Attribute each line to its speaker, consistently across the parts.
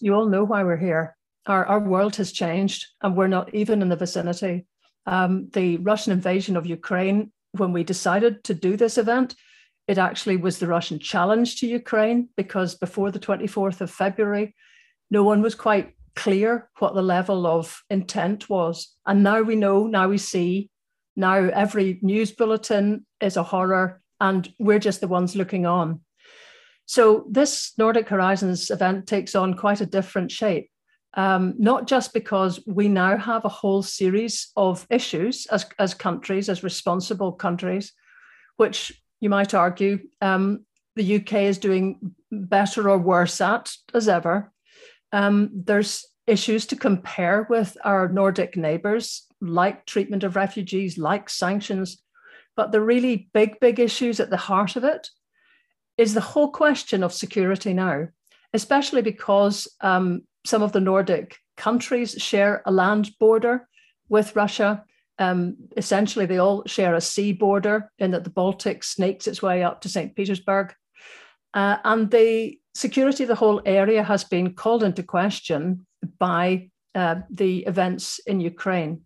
Speaker 1: you all know why we're here. Our, our world has changed, and we're not even in the vicinity. Um, the Russian invasion of Ukraine, when we decided to do this event, it actually was the Russian challenge to Ukraine because before the 24th of February, no one was quite clear what the level of intent was. And now we know, now we see, now every news bulletin is a horror, and we're just the ones looking on. So this Nordic Horizons event takes on quite a different shape. Um, not just because we now have a whole series of issues as, as countries, as responsible countries, which you might argue um, the UK is doing better or worse at as ever. Um, there's issues to compare with our Nordic neighbours, like treatment of refugees, like sanctions. But the really big, big issues at the heart of it is the whole question of security now, especially because um, some of the Nordic countries share a land border with Russia. Um, essentially, they all share a sea border in that the Baltic snakes its way up to St. Petersburg. Uh, and the security of the whole area has been called into question by uh, the events in Ukraine.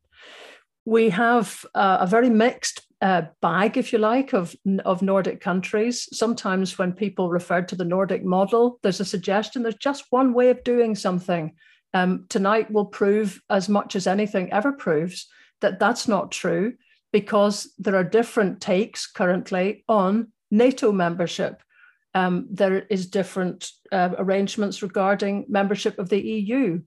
Speaker 1: We have uh, a very mixed uh, bag, if you like, of, of Nordic countries. Sometimes when people refer to the Nordic model, there's a suggestion there's just one way of doing something. Um, tonight will prove as much as anything ever proves that that's not true because there are different takes currently on NATO membership. Um, there is different uh, arrangements regarding membership of the EU.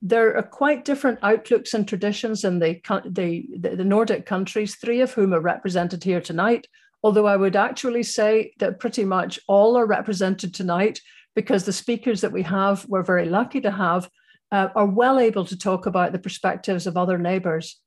Speaker 1: There are quite different outlooks and traditions in the, the, the Nordic countries, three of whom are represented here tonight. Although I would actually say that pretty much all are represented tonight because the speakers that we have, we're very lucky to have, uh, are well able to talk about the perspectives of other neighbours.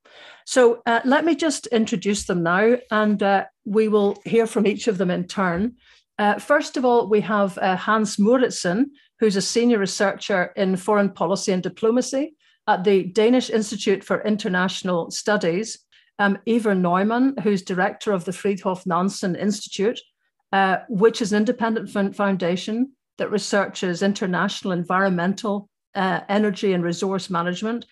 Speaker 1: So uh, let me just introduce them now, and uh, we will hear from each of them in turn. Uh, first of all, we have uh, Hans Mouritzen, who's a senior researcher in foreign policy and diplomacy at the Danish Institute for International Studies. Um, Iver Neumann, who's director of the Fridtjof Nansen Institute, uh, which is an independent foundation that researches international environmental uh, energy and resource management.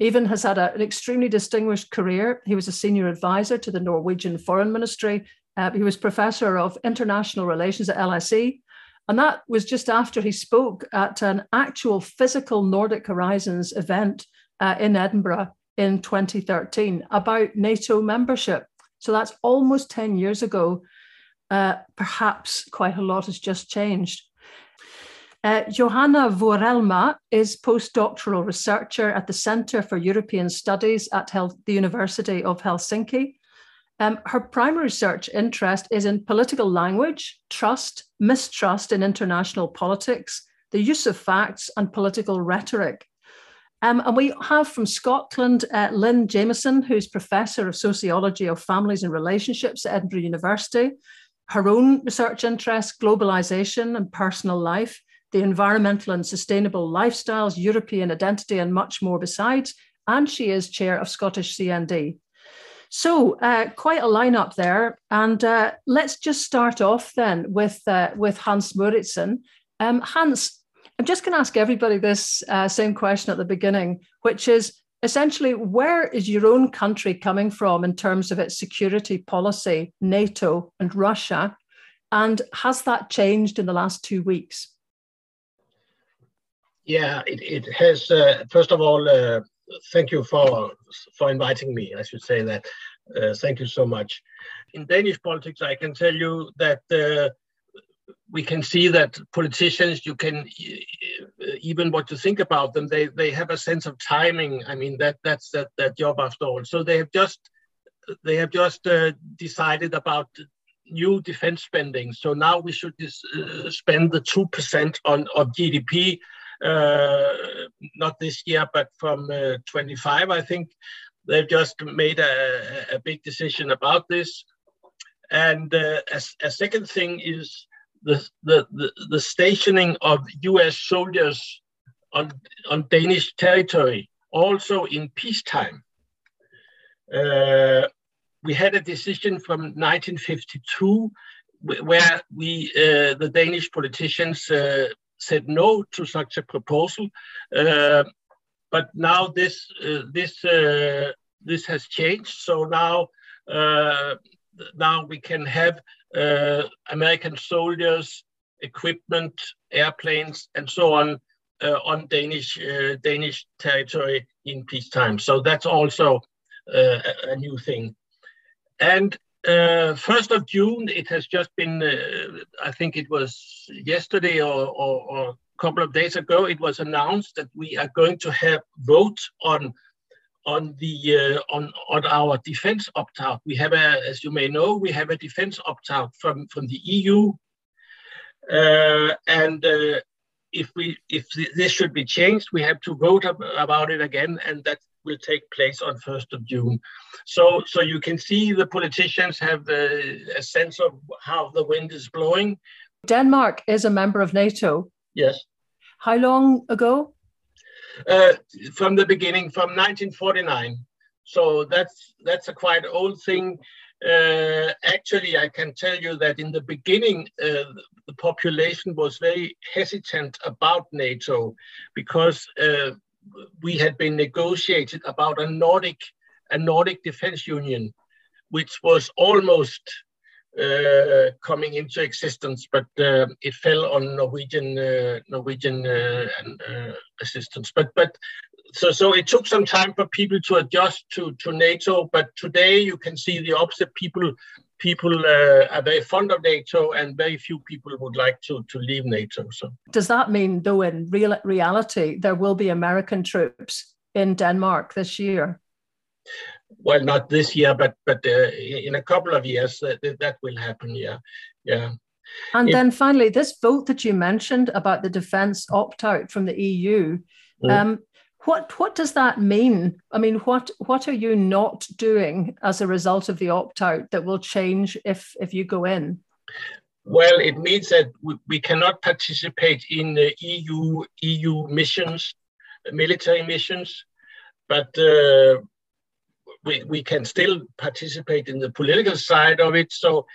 Speaker 1: Iver has had a, an extremely distinguished career. He was a senior advisor to the Norwegian Foreign Ministry. Uh, he was professor of international relations at LSE. And that was just after he spoke at an actual physical Nordic Horizons event uh, in Edinburgh in 2013 about NATO membership. So that's almost 10 years ago. Uh, perhaps quite a lot has just changed. Uh, Johanna Vuorelma is postdoctoral researcher at the Centre for European Studies at Hel- the University of Helsinki. Um, her primary research interest is in political language, trust, mistrust in international politics, the use of facts, and political rhetoric. Um, and we have from Scotland uh, Lynn Jamieson, who's Professor of Sociology of Families and Relationships at Edinburgh University. Her own research interests, globalization and personal life the environmental and sustainable lifestyles, European identity, and much more besides. And she is chair of Scottish CND. So uh, quite a lineup there, and uh, let's just start off then with uh, with Hans Mouritzen. Um, Hans, I'm just going to ask everybody this uh, same question at the beginning, which is essentially where is your own country coming from in terms of its security policy, NATO and Russia, and has that changed in the last two weeks?
Speaker 2: Yeah, it, it has. Uh, first of all, uh, thank you for for inviting me. I should say that. Uh, thank you so much. In Danish politics, I can tell you that uh, we can see that politicians, you can even what to think about them, they they have a sense of timing. I mean that that's that that job after all. So they have just they have just uh, decided about new defense spending. So now we should uh, spend the two percent on of GDP not this year, but from uh, 25, I think. They've just made a, a big decision about this. And uh, a, a second thing is the, the, the, the stationing of US soldiers on, on Danish territory, also in peacetime. Uh, we had a decision from 1952 where we, uh, the Danish politicians, uh, said no to such a proposal. Uh, but now this uh, this uh, this has changed. So now uh, now we can have uh, American soldiers, equipment, airplanes, and so on on Danish Danish territory in peacetime. So that's also a new thing. And first of June, it has just been, uh, I think it was yesterday or, or, or, a couple of days ago, it was announced that we are going to have vote on on the uh, on on our defense opt-out. We have a, as you may know, we have a defense opt-out from from the EU, uh, and uh, if we if this should be changed, we have to vote about it again, and that will take place on 1st of June. So, so you can see the politicians have the, a sense of how the wind is blowing.
Speaker 1: Denmark is a member of NATO.
Speaker 2: Yes.
Speaker 1: How long ago?
Speaker 2: Uh, from the beginning, from 1949. So that's that's a quite old thing. Uh, actually, I can tell you that in the beginning, uh, the population was very hesitant about NATO because uh, we had been negotiated about a Nordic a Nordic defense union, which was almost uh, coming into existence, but uh, it fell on Norwegian uh, Norwegian uh, uh, assistance. But but so so it took some time for people to adjust to to NATO. But today you can see the opposite. People people uh, are very fond of NATO, and very few people would like to, to leave NATO. So,
Speaker 1: does that mean, though, in real reality, there will be American troops in Denmark this year?
Speaker 2: Well, not this year, but but uh, in a couple of years, that, that will happen. Yeah, yeah.
Speaker 1: And it, then finally, this vote that you mentioned about the defence opt out from the EU. Mm. Um, what what does that mean? I mean, what what are you not doing as a result of the opt out that will change if if you go in?
Speaker 2: Well, it means that we, we cannot participate in the EU EU missions, military missions, but uh, we, we can still participate in the political side of it. So,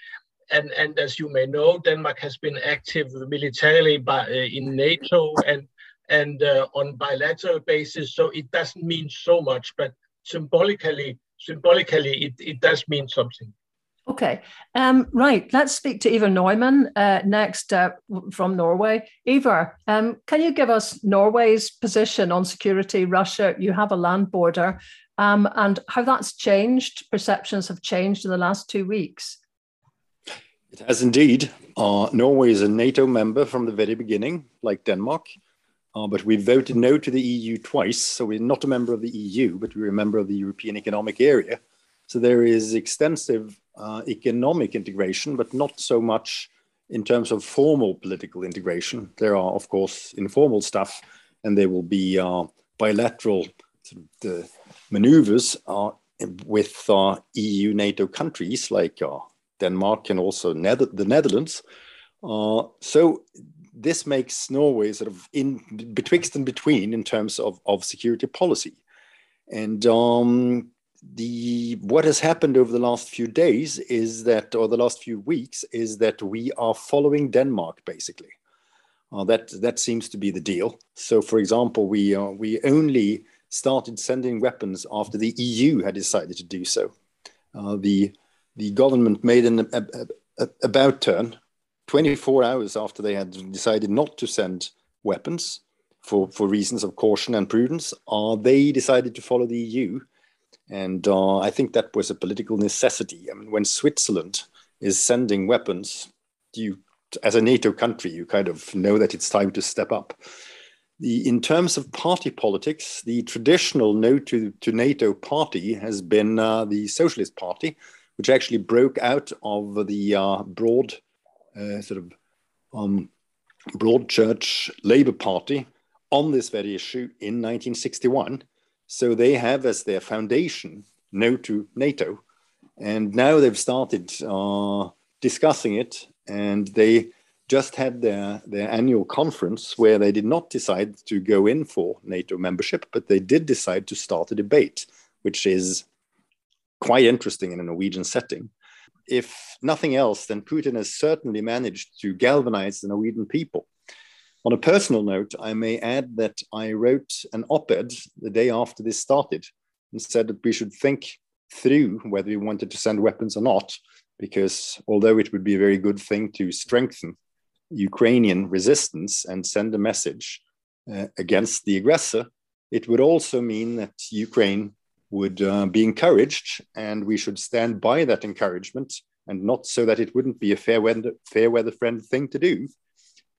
Speaker 2: and and as you may know, Denmark has been active militarily by, uh, in NATO and and uh, on bilateral basis. So it doesn't mean so much, but symbolically, symbolically, it, it does mean something.
Speaker 1: Okay, um, right. Let's speak to Iver Neumann uh, next uh, from Norway. Iver, um, can you give us Norway's position on security? Russia, you have a land border, um, and how that's changed. Perceptions have changed in the last two weeks.
Speaker 3: It has indeed. Uh, Norway is a NATO member from the very beginning, like Denmark. Uh, but we voted no to the EU twice. So we're not a member of the EU, but we're a member of the European Economic Area. So there is extensive uh, economic integration, but not so much in terms of formal political integration. There are, of course, informal stuff, and there will be uh, bilateral sort of, maneuvers uh, with uh, EU NATO countries like uh, Denmark and also Nether- the Netherlands. so this makes Norway sort of in betwixt and between in terms of, of security policy. And um, the what has happened over the last few days is that, or the last few weeks, is that we are following Denmark basically. Uh, that that seems to be the deal. So, for example, we uh, we only started sending weapons after the EU had decided to do so. Uh, the the government made an a, a, a, about turn 24 hours after they had decided not to send weapons for, for reasons of caution and prudence, uh, they decided to follow the EU. And uh, I think that was a political necessity. I mean, when Switzerland is sending weapons, you, as a NATO country, you kind of know that it's time to step up. The, in terms of party politics, the traditional no to, to NATO party has been uh, the Socialist Party, which actually broke out of the uh, broad uh, sort of um, broad church Labour Party on this very issue in 1961. So they have as their foundation no to NATO. And now they've started uh, discussing it, and they just had their, their annual conference where they did not decide to go in for NATO membership, but they did decide to start a debate, which is quite interesting in a Norwegian setting if nothing else, then Putin has certainly managed to galvanize the Norwegian people. On a personal note, I may add that I wrote an op ed the day after this started and said that we should think through whether we wanted to send weapons or not, because although it would be a very good thing to strengthen Ukrainian resistance and send a message uh, against the aggressor, it would also mean that Ukraine would uh, be encouraged, and we should stand by that encouragement, and not so that it wouldn't be a fair weather, fair weather friend thing to do.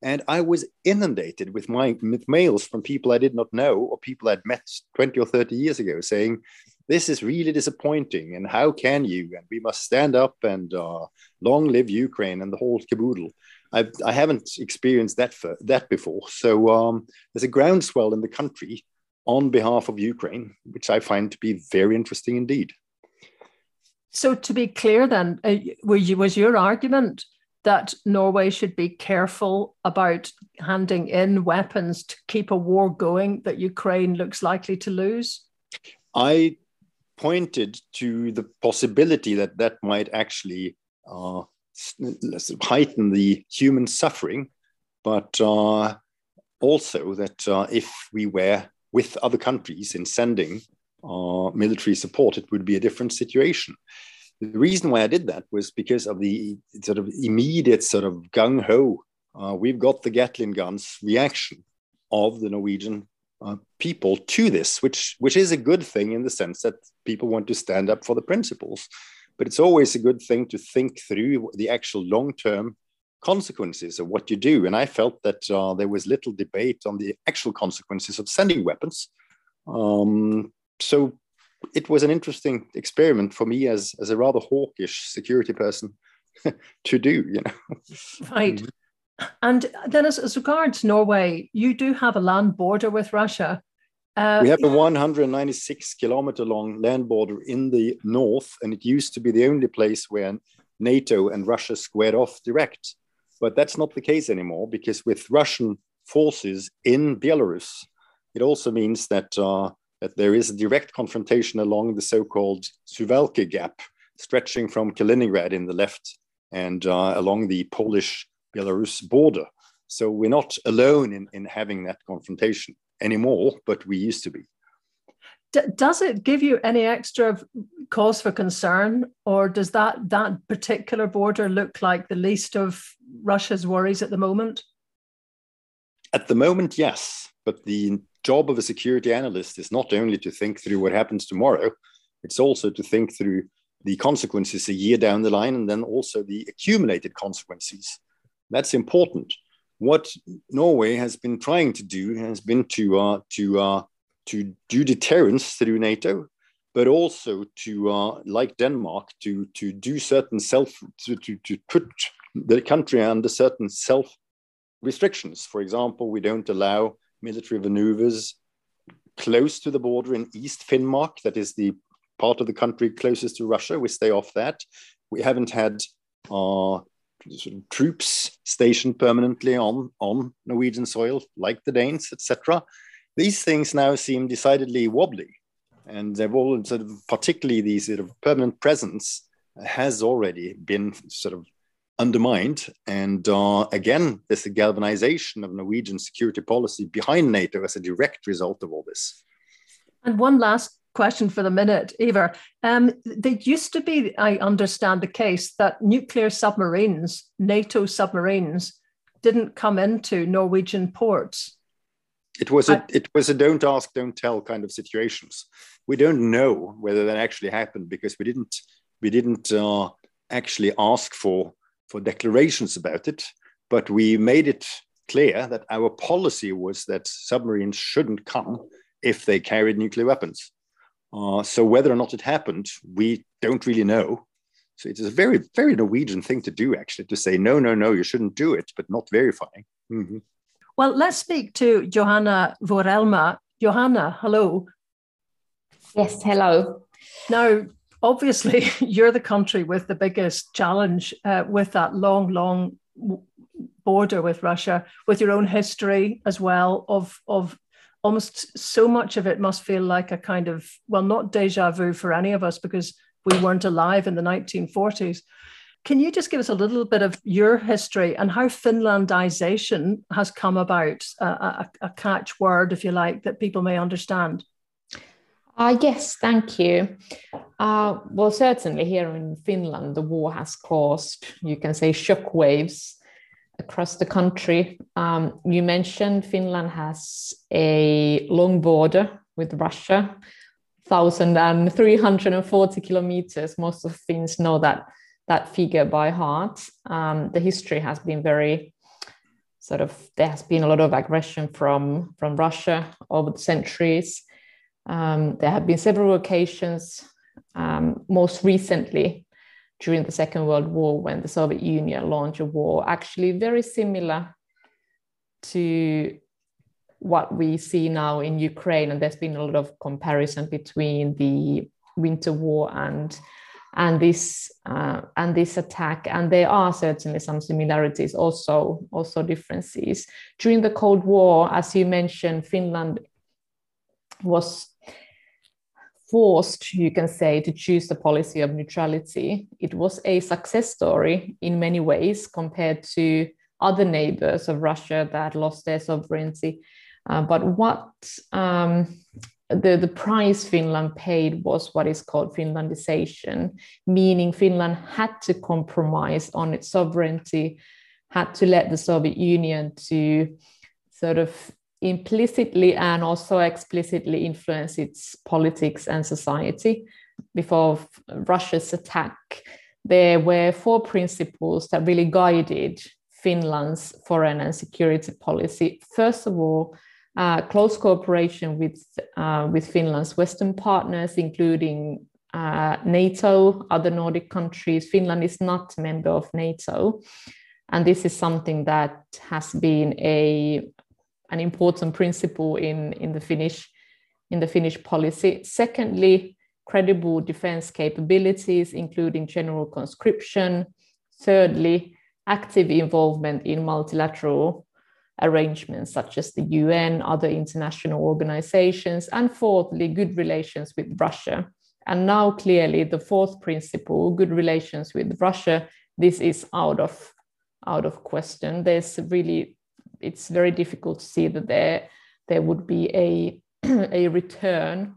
Speaker 3: And I was inundated with my with mails from people I did not know or people I'd met 20 or 30 years ago saying, This is really disappointing. And how can you? And we must stand up and uh, long live Ukraine and the whole caboodle. I've, I haven't experienced that, for, that before. So um, there's a groundswell in the country on behalf of Ukraine, which I find to be very interesting indeed.
Speaker 1: So, to be clear, then, uh, was your argument that Norway should be careful about handing in weapons to keep a war going that Ukraine looks likely to lose?
Speaker 3: I pointed to the possibility that that might actually uh, heighten the human suffering, but uh, also that uh, if we were with other countries in sending uh, military support, it would be a different situation. The reason why I did that was because of the sort of immediate sort of gung ho, uh, we've got the Gatling guns reaction of the Norwegian uh, people to this, which which is a good thing in the sense that people want to stand up for the principles. But it's always a good thing to think through the actual long term consequences of what you do. And I felt that uh, there was little debate on the actual consequences of sending weapons. Um, so it was an interesting experiment for me as, as a rather hawkish security person to do, you know.
Speaker 1: Right. And then, as, as regards Norway, you do have a land border with Russia.
Speaker 3: Uh, we have a 196 kilometer long land border in the north, and it used to be the only place where NATO and Russia squared off direct. But that's not the case anymore because with Russian forces in Belarus, it also means that, uh, that there is a direct confrontation along the so called Suwalki Gap, stretching from Kaliningrad in the left and uh, along the Polish Belarus border. So we're not alone in, in having that confrontation anymore, but we used to be.
Speaker 1: D- does it give you any extra cause for concern, or does that that particular border look like the least of Russia's worries at the moment?
Speaker 3: At the moment, yes. But the job of a security analyst is not only to think through what happens tomorrow, it's also to think through the consequences a year down the line and then also the accumulated consequences. That's important. What Norway has been trying to do has been to, uh, to, uh, to do deterrence through NATO, but also to, uh, like Denmark, to, to do certain self, to, to, to put the country under certain self restrictions. For example, we don't allow military maneuvers close to the border in East Finnmark, that is the part of the country closest to Russia. We stay off that. We haven't had uh, sort of troops stationed permanently on, on Norwegian soil, like the Danes, etc. These things now seem decidedly wobbly. And they've all sort of, particularly the sort of permanent presence has already been sort of undermined. And uh, again, there's a galvanization of Norwegian security policy behind NATO as a direct result of all this.
Speaker 1: And one last question for the minute, Iver. Um, there used to be, I understand, the case that nuclear submarines, NATO submarines, didn't come into Norwegian ports.
Speaker 3: It was a it was a don't ask, don't tell kind of situations. We don't know whether that actually happened because we didn't we didn't uh, actually ask for for declarations about it, but we made it clear that our policy was that submarines shouldn't come if they carried nuclear weapons. Uh, so whether or not it happened, we don't really know. So it is a very, very Norwegian thing to do, actually, to say, no, no, no, you shouldn't do it, but not verifying. Mm-hmm.
Speaker 1: Well, let's speak to Johanna Vuorelma. Johanna, hello.
Speaker 4: Yes, hello.
Speaker 1: Now, obviously you're the country with the biggest challenge uh, with that long, long border with Russia, with your own history as well of of almost so much of it must feel like a kind of well, not deja vu for any of us because we weren't alive in the 1940s. Can you just give us a little bit of your history and how Finlandization has come about, a, a, a catchword, if you like, that people may understand?
Speaker 4: Uh, yes, thank you. Uh, well, certainly here in Finland, the war has caused, you can say, shockwaves across the country. Um, you mentioned Finland has a long border with Russia, 1,340 kilometers. Most of Finns know that that figure by heart. Um, the history has been very sort of there has been a lot of aggression from from Russia over the centuries. Um, there have been several occasions, um, most recently during the Second World War, when the Soviet Union launched a war, actually very similar to what we see now in Ukraine. And there's been a lot of comparison between the Winter War and and this uh, and this attack and there are certainly some similarities also also differences during the cold war as you mentioned finland was forced, you can say, to choose the policy of neutrality. It was a success story in many ways compared to other neighbors of Russia that lost their sovereignty. Uh, but what um, the, the price Finland paid was what is called Finlandization, meaning Finland had to compromise on its sovereignty, had to let the Soviet Union to sort of implicitly and also explicitly influence its politics and society. Before Russia's attack, there were four principles that really guided Finland's foreign and security policy. First of all, uh, close cooperation with, uh, with Finland's Western partners, including uh, NATO, other Nordic countries. Finland is not a member of NATO. And this is something that has been a an important principle in, in the Finnish in the Finnish policy. Secondly, credible defense capabilities, including general conscription. Thirdly, active involvement in multilateral arrangements such as the UN, other international organizations, and fourthly, good relations with Russia. And now, clearly, the fourth principle, good relations with Russia, this is out of out of question. There's really it's very difficult to see that there there would be a a return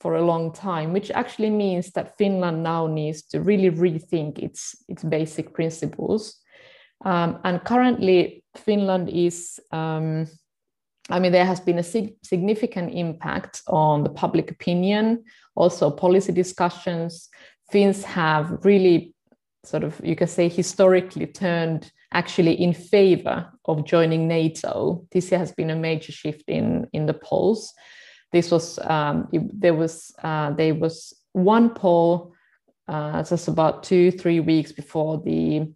Speaker 4: for a long time, which actually means that Finland now needs to really rethink its its basic principles. Um, and currently, Finland is. Um, I mean, there has been a sig- significant impact on the public opinion, also policy discussions. Finns have really sort of, you can say, historically turned actually in favor of joining NATO. This has been a major shift in, in the polls. This was um, there was uh, there was one poll uh, just about two three weeks before the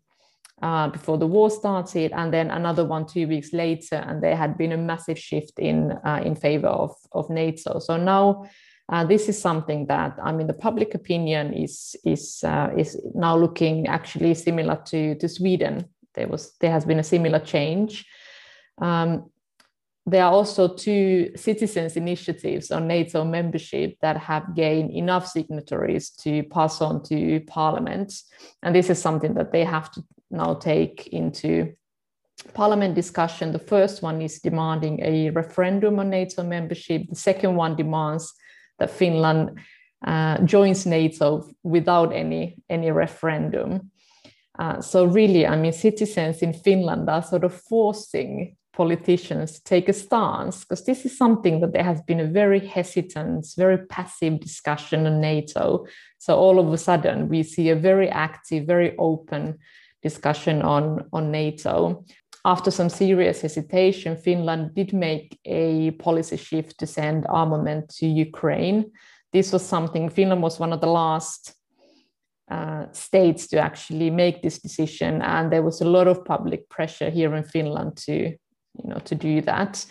Speaker 4: uh, before the war started, and then another one two weeks later, and there had been a massive shift in uh, in favor of of NATO. So now. Uh, this is something that I mean, the public opinion is is uh, is now looking actually similar to to Sweden there was there has been a similar change. Um, there are also two citizens' initiatives on NATO membership that have gained enough signatories to pass on to Parliament, and this is something that they have to now take into Parliament discussion. The first one is demanding a referendum on NATO membership. The second one demands that Finland uh, joins NATO without any any referendum. Uh, so really, I mean, citizens in Finland are sort of forcing politicians to take a stance because this is something that there has been a very hesitant, very passive discussion on NATO. So all of a sudden, we see a very active, very open discussion on, on NATO. After some serious hesitation, Finland did make a policy shift to send armament to Ukraine. This was something, Finland was one of the last uh, states to actually make this decision and there was a lot of public pressure here in finland to you know to do that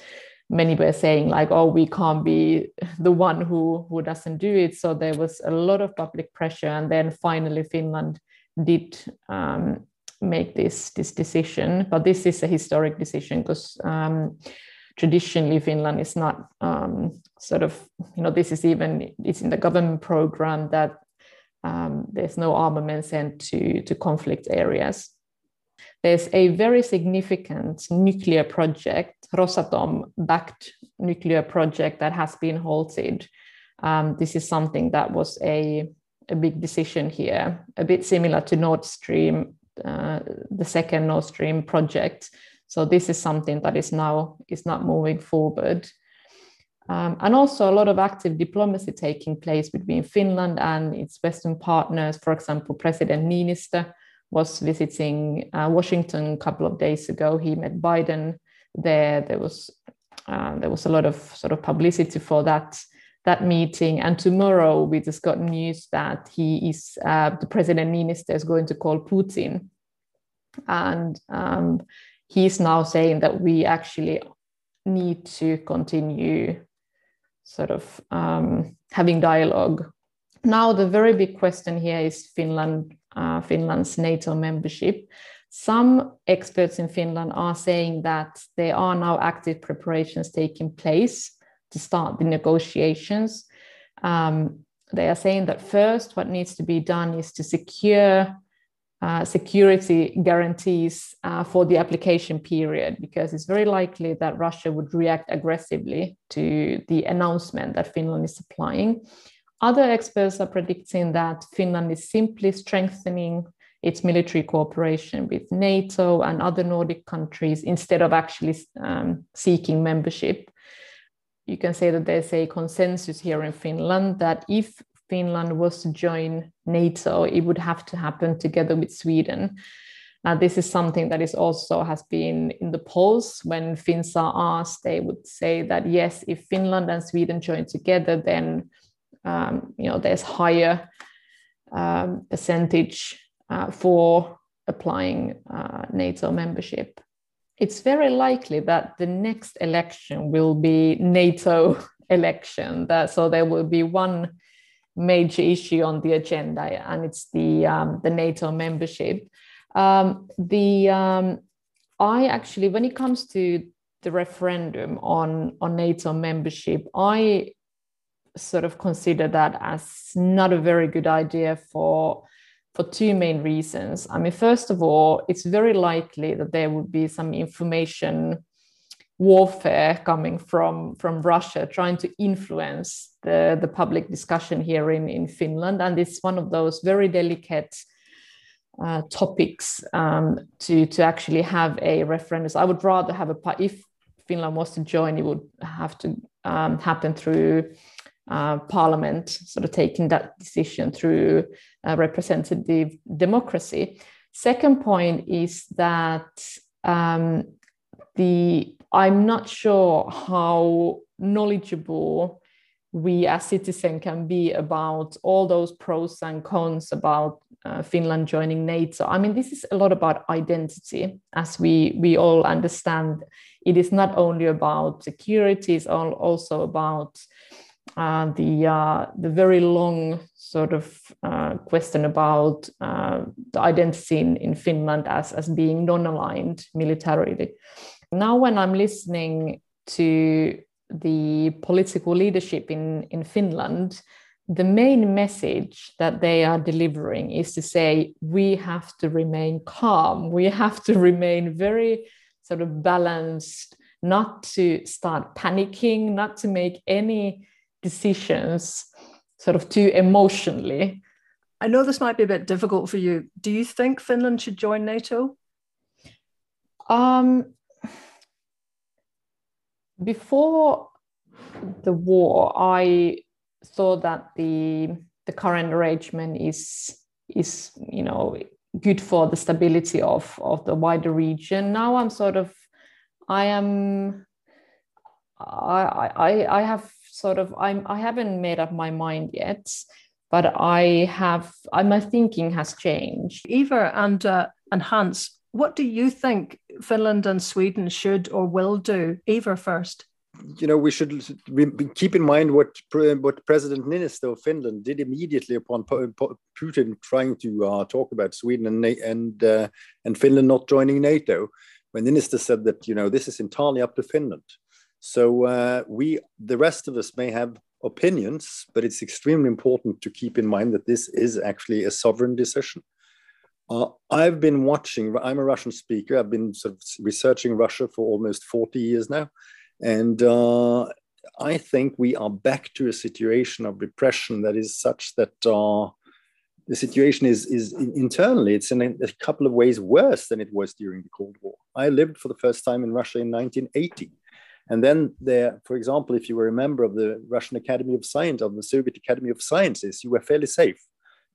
Speaker 4: many were saying like oh we can't be the one who who doesn't do it so there was a lot of public pressure and then finally finland did um, make this this decision but this is a historic decision because um, traditionally finland is not um, sort of you know this is even it's in the government program that um, there's no armament sent to, to conflict areas. There's a very significant nuclear project, Rosatom backed nuclear project that has been halted. Um, this is something that was a, a big decision here, a bit similar to Nord Stream, the second Nord Stream project. So this is something that is now is not moving forward. Um, and also a lot of active diplomacy taking place between Finland and its Western partners. For example, President Niinistö was visiting uh, Washington a couple of days ago. He met Biden there. There was uh, there was a lot of sort of publicity for that that meeting. And tomorrow we just got news that he is uh, the President minister is going to call Putin, and um, he's now saying that we actually need to continue sort of um, having dialogue. Now, the very big question here is Finland, uh, Finland's NATO membership. Some experts in Finland are saying that there are now active preparations taking place to start the negotiations. Um, they are saying that first, what needs to be done is to secure uh, security guarantees uh, for the application period because it's very likely that Russia would react aggressively to the announcement that Finland is applying. Other experts are predicting that Finland is simply strengthening its military cooperation with NATO and other Nordic countries instead of actually um, seeking membership. You can say that there's a consensus here in Finland that if Finland was to join NATO, it would have to happen together with Sweden. Now, this is something that is also has been in the polls. When Finns are asked, they would say that yes, if Finland and Sweden join together, then um, you know there's higher um, percentage uh, for applying uh, NATO membership. It's very likely that the next election will be NATO election. That so there will be one major issue on the agenda, and it's the um, the NATO membership. Um, the um, I actually, when it comes to the referendum on on NATO membership, I sort of consider that as not a very good idea for for two main reasons. I mean, first of all, it's very likely that there would be some information warfare coming from from Russia, trying to influence the, the public discussion here in, in Finland. And it's one of those very delicate uh, topics um, to, to actually have a referendum. I would rather have a, if Finland was to join, it would have to um, happen through uh, parliament, sort of taking that decision through uh, representative democracy. Second point is that um, the I'm not sure how knowledgeable we as citizens can be about all those pros and cons about uh, Finland joining NATO. I mean, this is a lot about identity, as we we all understand. It is not only about security; it's all also about uh, the uh, the very long sort of uh, question about uh, the identity in, in Finland as as being non-aligned militarily. Now, when I'm listening to the political leadership in, in Finland, the main message that they are delivering is to say we have to remain calm, we have to remain very sort of balanced, not to start panicking, not to make any decisions sort of too emotionally.
Speaker 1: I know this might be a bit difficult for you. Do you think Finland should join NATO?
Speaker 4: Um, before the war, I thought that the the current arrangement is is you know good for the stability of of the wider region. Now I'm sort of I am I I I have sort of I'm I haven't made up my mind yet, but I have I, my thinking has changed.
Speaker 1: Iver and uh, and Hans, what do you think Finland and Sweden should or will do? Iver first.
Speaker 3: You know, we should keep in mind what what President Niinistö of Finland did immediately upon Putin trying to uh, talk about Sweden and and uh, and Finland not joining NATO. When Niinistö said that you know this is entirely up to Finland, So uh, we, the rest of us, may have opinions, but it's extremely important to keep in mind that this is actually a sovereign decision. Uh, I've been watching, I'm a Russian speaker. I've been sort of researching Russia for almost 40 years now. And uh, I think we are back to a situation of repression that is such that uh, the situation is, is internally, it's in a, a, couple of ways worse than it was during the Cold War. I lived for the first time in Russia in 1980. And then there, for example, if you were a member of the Russian Academy of Science, of the Soviet Academy of Sciences, you were fairly safe.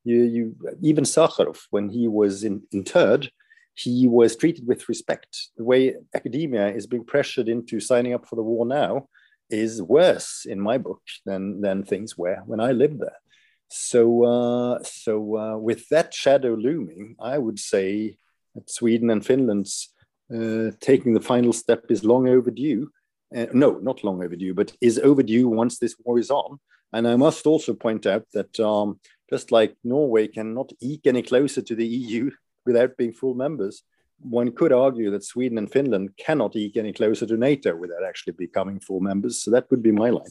Speaker 3: You, you even Sakharov, when he was in, interred, he was treated with respect. The way academia is being pressured into signing up for the war now is worse in my book than, than things were when I lived there. So, uh, so uh, with that shadow looming, I would say that Sweden and Finland's uh, taking the final step is long overdue uh, no, not long overdue, but is overdue once this war is on. And I must also point out that um, just like Norway cannot eke any closer to the EU without being full members, one could argue that Sweden and Finland cannot eke any closer to NATO without actually becoming full members. So that would be my line.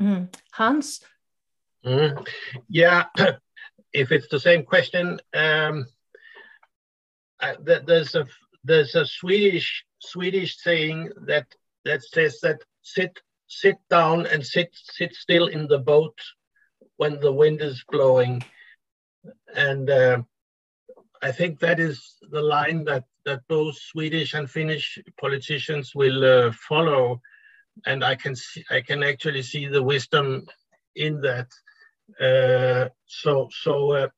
Speaker 1: Mm. Hans?
Speaker 2: Mm. Yeah, if it's the same question, um, uh, there's a there's a Swedish Swedish saying that that says that sit sit down and sit sit still in the boat when the wind is blowing. And uh, i think that is the line that that both swedish and finnish politicians will uh, follow. And i can see i can actually see the wisdom in that. Uh, so so uh,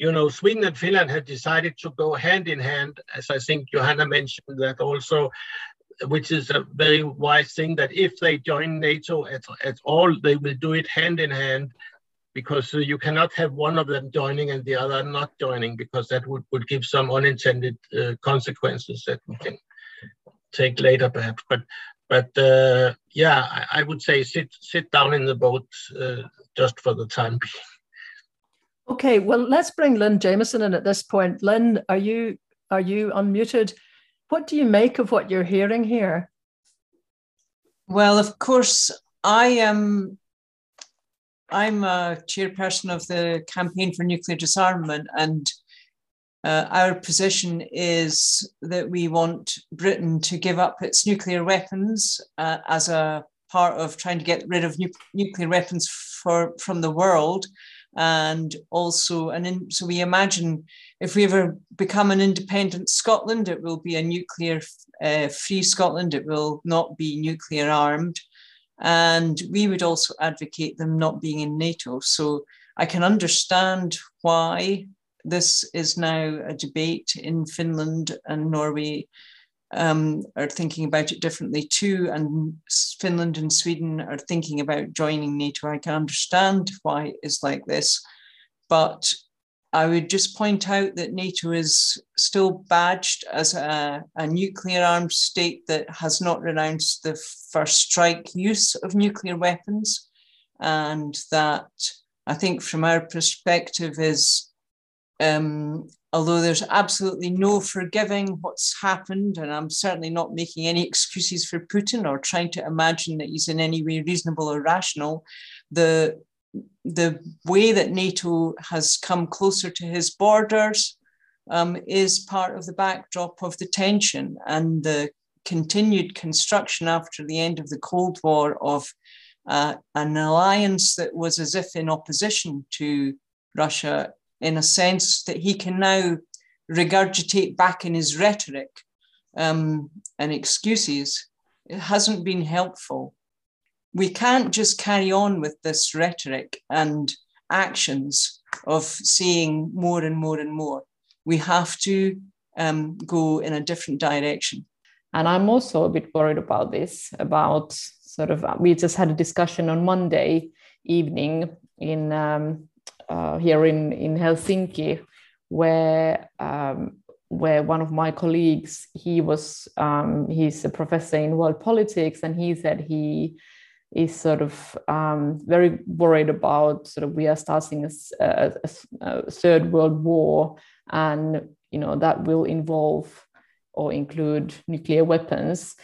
Speaker 2: you know sweden and finland have decided to go hand in hand as i think johanna mentioned that also which is a very wise thing that if they join NATO at, at all, they will do it hand in hand because you cannot have one of them joining and the other not joining because that would, would give some unintended uh, consequences that we can take later perhaps. But but uh, yeah, I, I, would say sit sit down in the boat uh, just for the time being.
Speaker 1: Okay, well let's bring Lynn Jamieson in at this point. Lynn, are you are you unmuted? What do you make of what you're hearing here?
Speaker 5: Well, of course, I am. I'm a chairperson of the campaign for nuclear disarmament, and uh, our position is that we want Britain to give up its nuclear weapons uh, as a part of trying to get rid of nu- nuclear weapons for, from the world. And also, and in, so we imagine if we ever become an independent Scotland, it will be a nuclear uh, free Scotland. It will not be nuclear armed. And we would also advocate them not being in NATO. So I can understand why this is now a debate in Finland and Norway um, are thinking about it differently too. And Finland and Sweden are thinking about joining NATO. I can understand why it's like this. But I would just point out that NATO is still badged as a, a nuclear armed state that has not renounced the first strike use of nuclear weapons. And that I think, from our perspective, is um, although there's absolutely no forgiving what's happened, and I'm certainly not making any excuses for Putin or trying to imagine that he's in any way reasonable or rational, the the way that NATO has come closer to his borders um, is part of the backdrop of the tension and the continued construction after the end of the Cold War of uh, an alliance that was as if in opposition to Russia, in a sense that he can now regurgitate back in his rhetoric um, and excuses. It hasn't been helpful we can't just carry on with this rhetoric and actions of seeing more and more and more. We have to um, go in a different direction.
Speaker 4: And I'm also a bit worried about this, about sort of, we just had a discussion on Monday evening in um, uh, here in, in Helsinki, where um, where one of my colleagues, he was, um, he's a professor in world politics, and he said he is sort of um, very worried about sort of we are starting a, a, a, third world war and you know that will involve or include nuclear weapons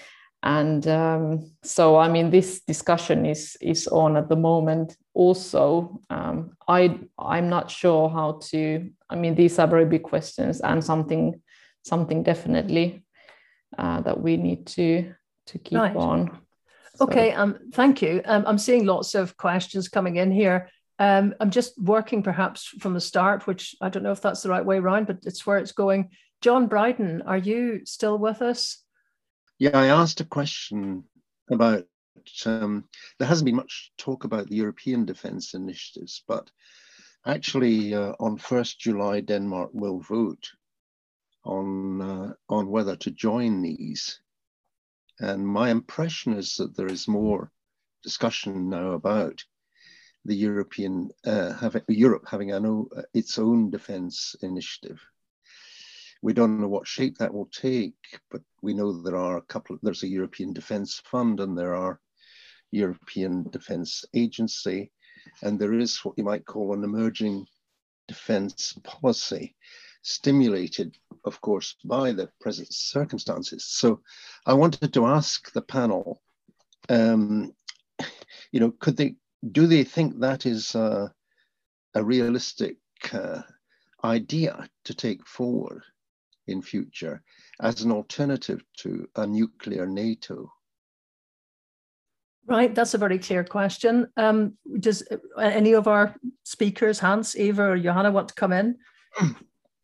Speaker 4: and um, so I mean this discussion is is on at the moment. Also, um, I I'm not sure how to. I mean these are very big questions and something something definitely uh, that we need to to keep right. on.
Speaker 1: So. Okay, um, thank you. Um, I'm seeing lots of questions coming in here. Um, I'm just working perhaps from the start, which I don't know if that's the right way around, but it's where it's going. John Bryden, are you still with us?
Speaker 6: Yeah, I asked a question about um, there hasn't been much talk about the European defence initiatives, but actually uh, on 1st July, Denmark will vote on, uh, on whether to join these. And my impression is that there is more discussion now about the European uh, having Europe having an, uh, its own defence initiative. We don't know what shape that will take, but we know there are a couple. There's a European Defence Fund, and there are European Defence Agency, and there is what you might call an emerging defence policy, stimulated, of course, by the present circumstances. So, I wanted to ask the panel, um, you know, could they do they think that is uh, a realistic uh, idea to take forward in future as an alternative to a nuclear NATO?
Speaker 1: Right, that's a very clear question. Um, does uh, any of our speakers, Hans, Iver, or Johanna, want to come in?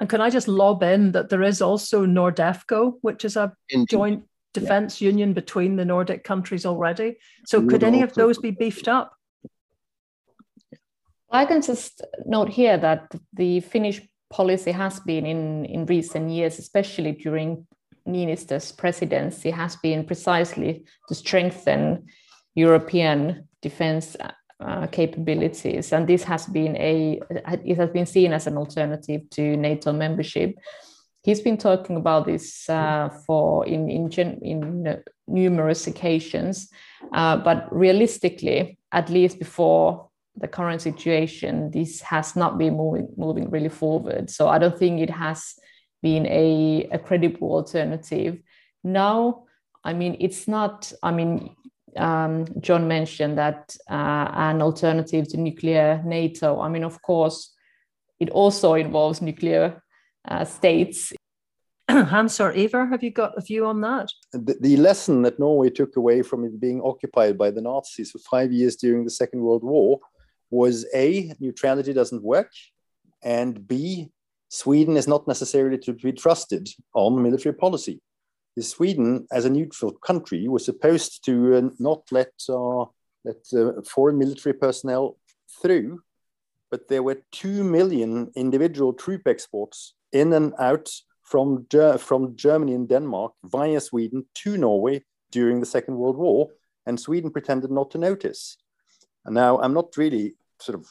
Speaker 1: and can I just lob in that there is also Nordefco, which is a Indeed. joint defense yeah. union between the Nordic countries already. So, could any of those be beefed up?
Speaker 4: I can just note here that the Finnish policy has been in, in recent years, especially during Niinistö's presidency, has been precisely to strengthen European defense uh, capabilities, and this has been a it has been seen as an alternative to NATO membership. He's been talking about this uh, for in in, in numerous occasions, uh, but realistically, at least before the current situation, this has not been moving, moving really forward. So I don't think it has been a, a credible alternative. Now, I mean, it's not, I mean, um, John mentioned that uh, an alternative to nuclear NATO. I mean, of course, it also involves nuclear uh, states.
Speaker 1: Hans or Iver, have you got a view on that?
Speaker 3: The, the, lesson that Norway took away from it being occupied by the Nazis for five years during the Second World War was A, neutrality doesn't work, and B, Sweden is not necessarily to be trusted on military policy. Sweden, as a neutral country, was supposed to uh, not let, uh, let uh, foreign military personnel through, but there were 2 million individual troop exports in and out from, from Germany and Denmark via Sweden to Norway during the Second World War, and Sweden pretended not to notice. Now, I'm not really sort of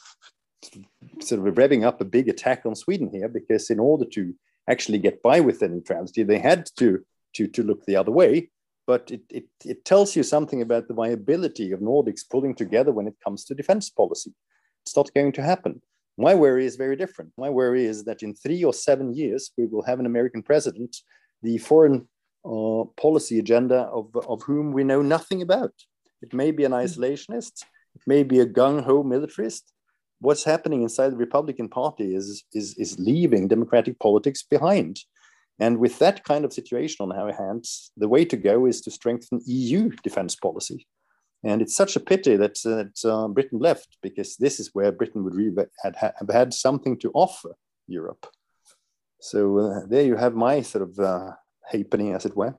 Speaker 3: sort of revving up a big attack on Sweden here because in order to actually get by with the neutrality, they had to to to look the other way. But it, it, it tells you something about the viability of Nordics pulling together when it comes to defense policy. It's not going to happen. My worry is very different. My worry is that in three or seven years, we will have an American president, the foreign uh, policy agenda of, of whom we know nothing about. It may be an isolationist, it may be a gung ho militarist. What's happening inside the Republican Party is, is, is leaving democratic politics behind. And with that kind of situation on our hands, the way to go is to strengthen EU defense policy. And it's such a pity that, that uh, Britain left because this is where Britain would had, have had something to offer Europe. So uh, there you have my sort of uh, happening, as it were.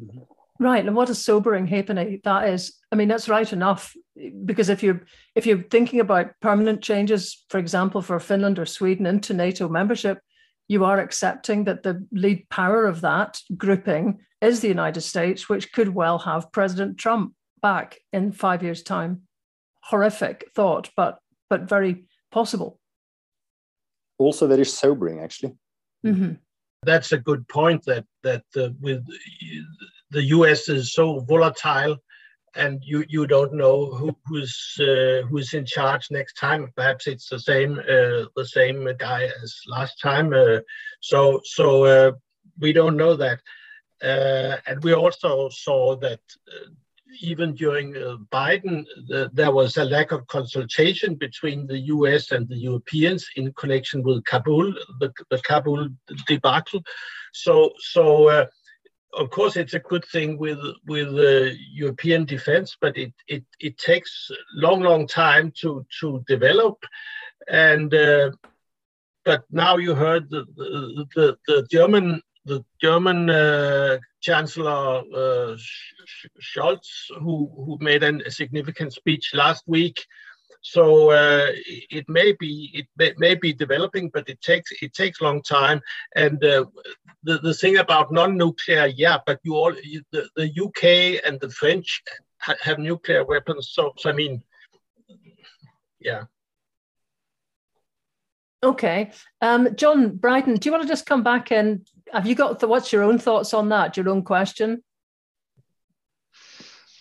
Speaker 1: Mm-hmm. Right, and what a sobering halfpenny that is. I mean, that's right enough because if you're if you're thinking about permanent changes, for example, for Finland or Sweden into NATO membership, you are accepting that the lead power of that grouping is the United States, which could well have President Trump back in five years' time. Horrific thought, but but very possible.
Speaker 3: Also, very sobering, actually.
Speaker 1: Mm-hmm.
Speaker 2: That's a good point. That that uh, with the US is so volatile and you you don't know who, who's uh, who's in charge next time. Perhaps it's the same uh, the same guy as last time. Uh, so so uh, we don't know that. Uh, and we also saw that uh, even during Biden, the, there was a lack of consultation between the US and the Europeans in connection with Kabul, the, the Kabul debacle. So, so of course, it's a good thing with with uh, European defense, but it, it it takes long, long time to to develop, and uh, but now you heard the the, the, the German the German uh, Chancellor uh, Scholz, who, who made an, a significant speech last week. So uh, it may be it may, be developing, but it takes it takes long time. And uh, the the thing about non-nuclear, yeah, but you all the, the UK and the French ha have nuclear weapons. So, so I mean, yeah.
Speaker 1: Okay. Um, John Brighton, do you want to just come back and have you got the, what's your own thoughts on that? Your own question?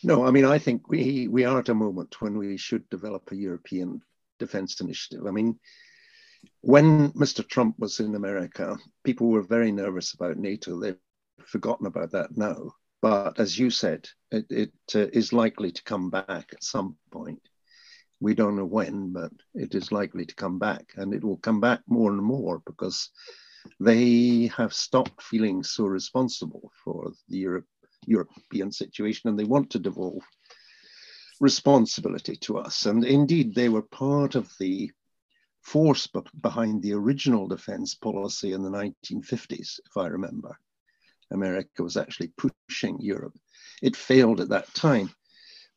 Speaker 6: No, I mean, I think we, we are at a moment when we should develop a European defense initiative. I mean, when Mr. Trump was in America, people were very nervous about NATO. They've forgotten about that now. But as you said, it, it uh, is likely to come back at some point. We don't know when, but it is likely to come back. And it will come back more and more because they have stopped feeling so responsible for the Europe, European situation and they want to devolve responsibility to us. And indeed, they were part of the force behind the original defense policy in the 1950s, if I remember. America was actually pushing Europe. It failed at that time.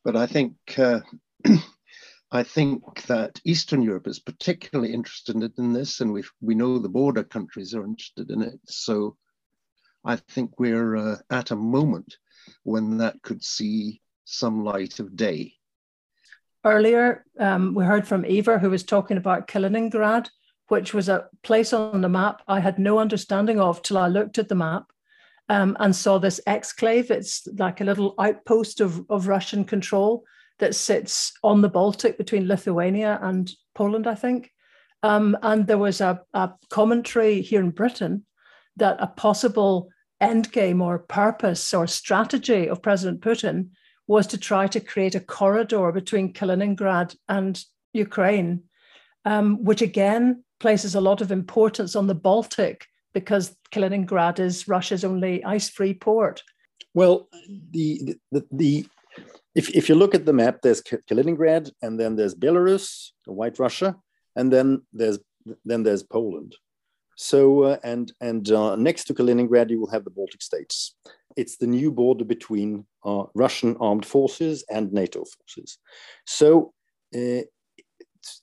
Speaker 6: But I think uh, I think that Eastern Europe is particularly interested in this, and we we know the border countries are interested in it. So I think we're uh, at a moment when that could see some light of day.
Speaker 1: Earlier, um, we heard from Iver, who was talking about Kaliningrad, which was a place on the map I had no understanding of till I looked at the map um, and saw this exclave. It's like a little outpost of, of Russian control that sits on the Baltic between Lithuania and Poland, I think. Um, and there was a, a, commentary here in Britain that a possible endgame or purpose or strategy of President Putin was to try to create a corridor between Kaliningrad and Ukraine, um, which again places a lot of importance on the Baltic because Kaliningrad is Russia's only ice free port.
Speaker 3: Well, the, the, the if, if you look at the map, there's Kaliningrad, and then there's Belarus, the White Russia, and then there's then there's Poland. So uh, and and uh, next to Kaliningrad, you will have the Baltic states. It's the new border between uh, Russian armed forces and NATO forces. So uh,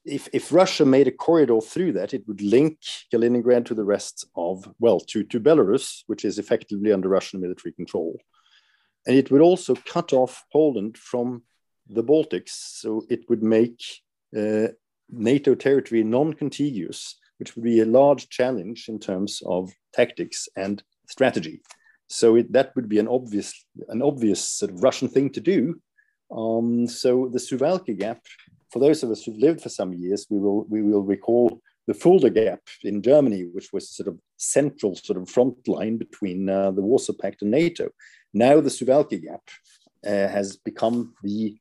Speaker 3: if if Russia made a corridor through that, it would link Kaliningrad to the rest of well to to Belarus, which is effectively under Russian military control. And it would also cut off Poland from the Baltics. So it would make uh, NATO territory non contiguous, which would be a large challenge in terms of tactics and strategy. So it, that would be an obvious, an obvious sort of Russian thing to do. Um, so the Suwalki Gap, for those of us who've lived for some years, we will we will recall the Fulda Gap in Germany, which was sort of central sort of front line between uh, the Warsaw Pact and NATO. Now the Suwalki Gap uh, has become the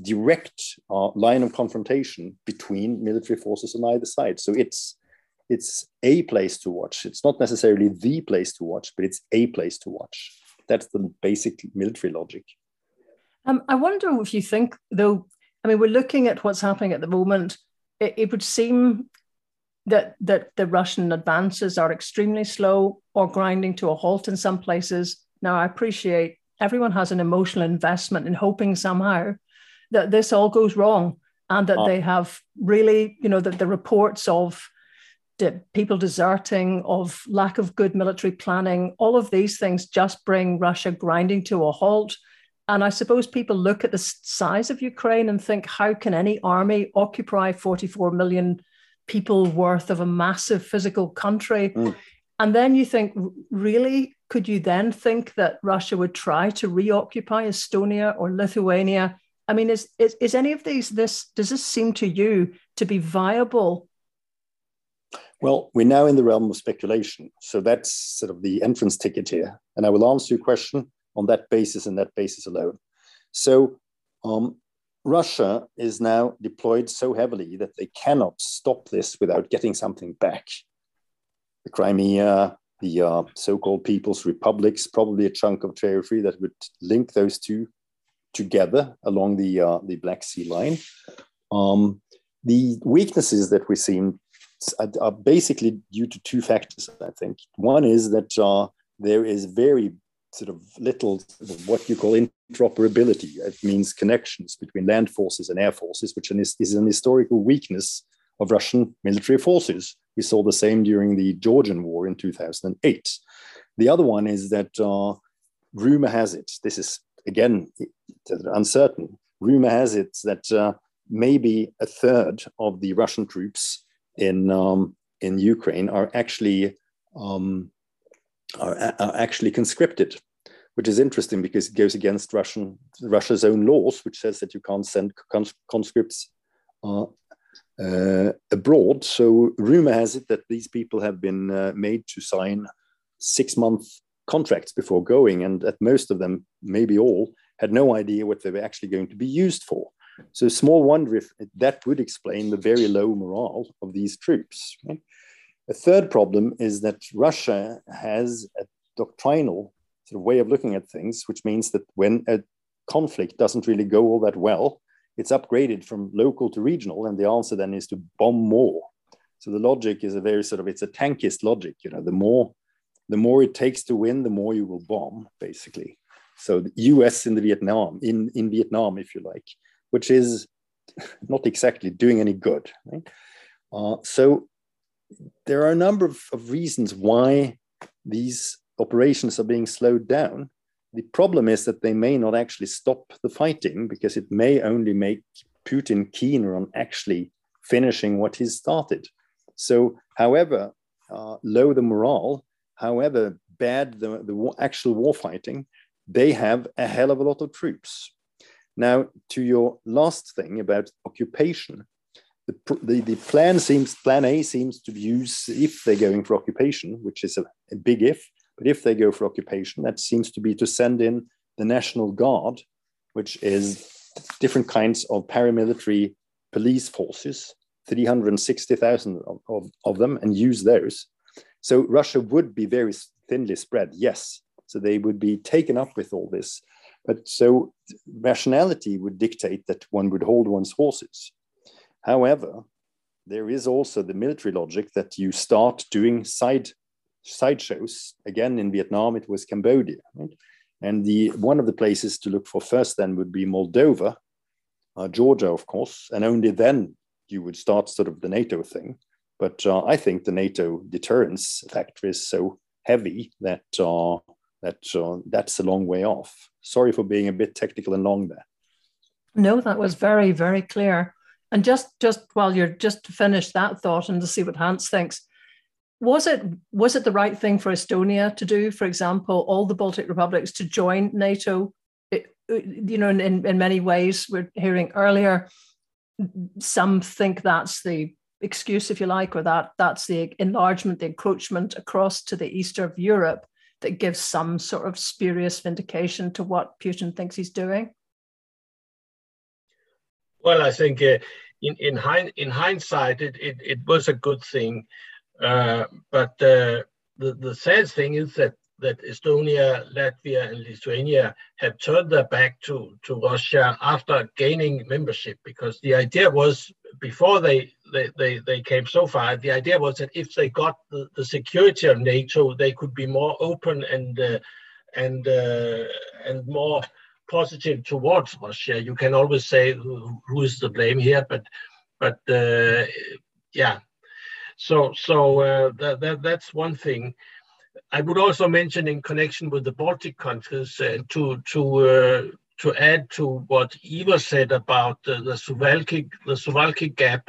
Speaker 3: direct uh, line of confrontation between military forces on either side. So it's it's a place to watch. It's not necessarily the place to watch, but it's a place to watch. That's the basic military logic.
Speaker 1: Um, I wonder if you think, though, I mean, we're looking at what's happening at the moment. It, it would seem that that the Russian advances are extremely slow or grinding to a halt in some places. Now, I appreciate everyone has an emotional investment in hoping somehow that this all goes wrong and that oh. they have really, you know, that the reports of people deserting, of lack of good military planning, all of these things just bring Russia grinding to a halt. And I suppose people look at the size of Ukraine and think, how can any army occupy 44 million people worth of a massive physical country? Mm. And then you think, really, could you then think that Russia would try to reoccupy Estonia or Lithuania? I mean, is, is, is any of these this does this seem to you to be viable?
Speaker 3: Well, we're now in the realm of speculation. So that's sort of the entrance ticket here. And I will answer your question on that basis and that basis alone. So um, Russia is now deployed so heavily that they cannot stop this without getting something back. The Crimea, the uh, so-called People's Republics, probably a chunk of territory that would link those two together along the uh, the Black Sea line. Um, the weaknesses that we're seeing are basically due to two factors. I think one is that uh, there is very sort of little what you call interoperability. It means connections between land forces and air forces, which is an historical weakness of Russian military forces. We saw the same during the Georgian War in 2008. The other one is that uh, rumor has it, this is again uncertain, rumor has it that uh, maybe a third of the Russian troops in, um, in Ukraine are actually um, are, are, actually conscripted, which is interesting because it goes against Russian Russia's own laws, which says that you can't send cons- conscripts uh, uh, abroad. So rumor has it that these people have been uh, made to sign six month contracts before going, and that most of them, maybe all, had no idea what they were actually going to be used for. So small wonder if that would explain the very low morale of these troops. Right? A third problem is that Russia has a doctrinal sort of way of looking at things, which means that when a conflict doesn't really go all that well, it's upgraded from local to regional, and the answer then is to bomb more. So the logic is a very sort of it's a tankist logic. You know, the more the more it takes to win, the more you will bomb, basically. So the U.S. in the Vietnam in in Vietnam, if you like, which is not exactly doing any good. Right? Uh, so there are a number of, of reasons why these operations are being slowed down. The problem is that they may not actually stop the fighting because it may only make Putin keener on actually finishing what he's started. So, however uh, low the morale, however bad the, the actual war fighting, they have a hell of a lot of troops. Now, to your last thing about occupation, the, the, the, plan seems plan A seems to use if they're going for occupation, which is a, a, big if, but if they go for occupation, that seems to be to send in the National Guard, which is different kinds of paramilitary police forces, 360,000 of, of, of them, and use those. So Russia would be very thinly spread, yes. So they would be taken up with all this. But so rationality would dictate that one would hold one's horses. However, there is also the military logic that you start doing side sideshows. Again, in Vietnam, it was Cambodia, right? And the one of the places to look for first then would be Moldova, uh, Georgia, of course, and only then you would start sort of the NATO thing. But uh, I think the NATO deterrence factor is so heavy that uh, that that's a long way off. Sorry for being a bit technical and long there.
Speaker 1: No, that was very very clear. And just just while you're just to finish that thought and to see what Hans thinks, was it was it the right thing for Estonia to do, for example, all the Baltic republics to join NATO? It, you know, in, in many ways, we're hearing earlier, some think that's the excuse, if you like, or that that's the enlargement, the encroachment across to the east of Europe that gives some sort of spurious vindication to what Putin thinks he's doing?
Speaker 2: Well, I think uh, in in, hind, in hindsight, it, it, it was a good thing, uh, but uh, the the sad thing is that that Estonia, Latvia, and Lithuania have turned their back to, to Russia after gaining membership because the idea was before they, they, they, they came so far, the idea was that if they got the, the security of NATO, they could be more open and uh, and uh, and more positive towards Russia. You can always say who, who is the blame here, but but uh, yeah. So so uh, that, that that's one thing. I would also mention in connection with the Baltic countries uh, to to uh, to add to what Iver said about uh, the Suwalki the Suwalki Gap.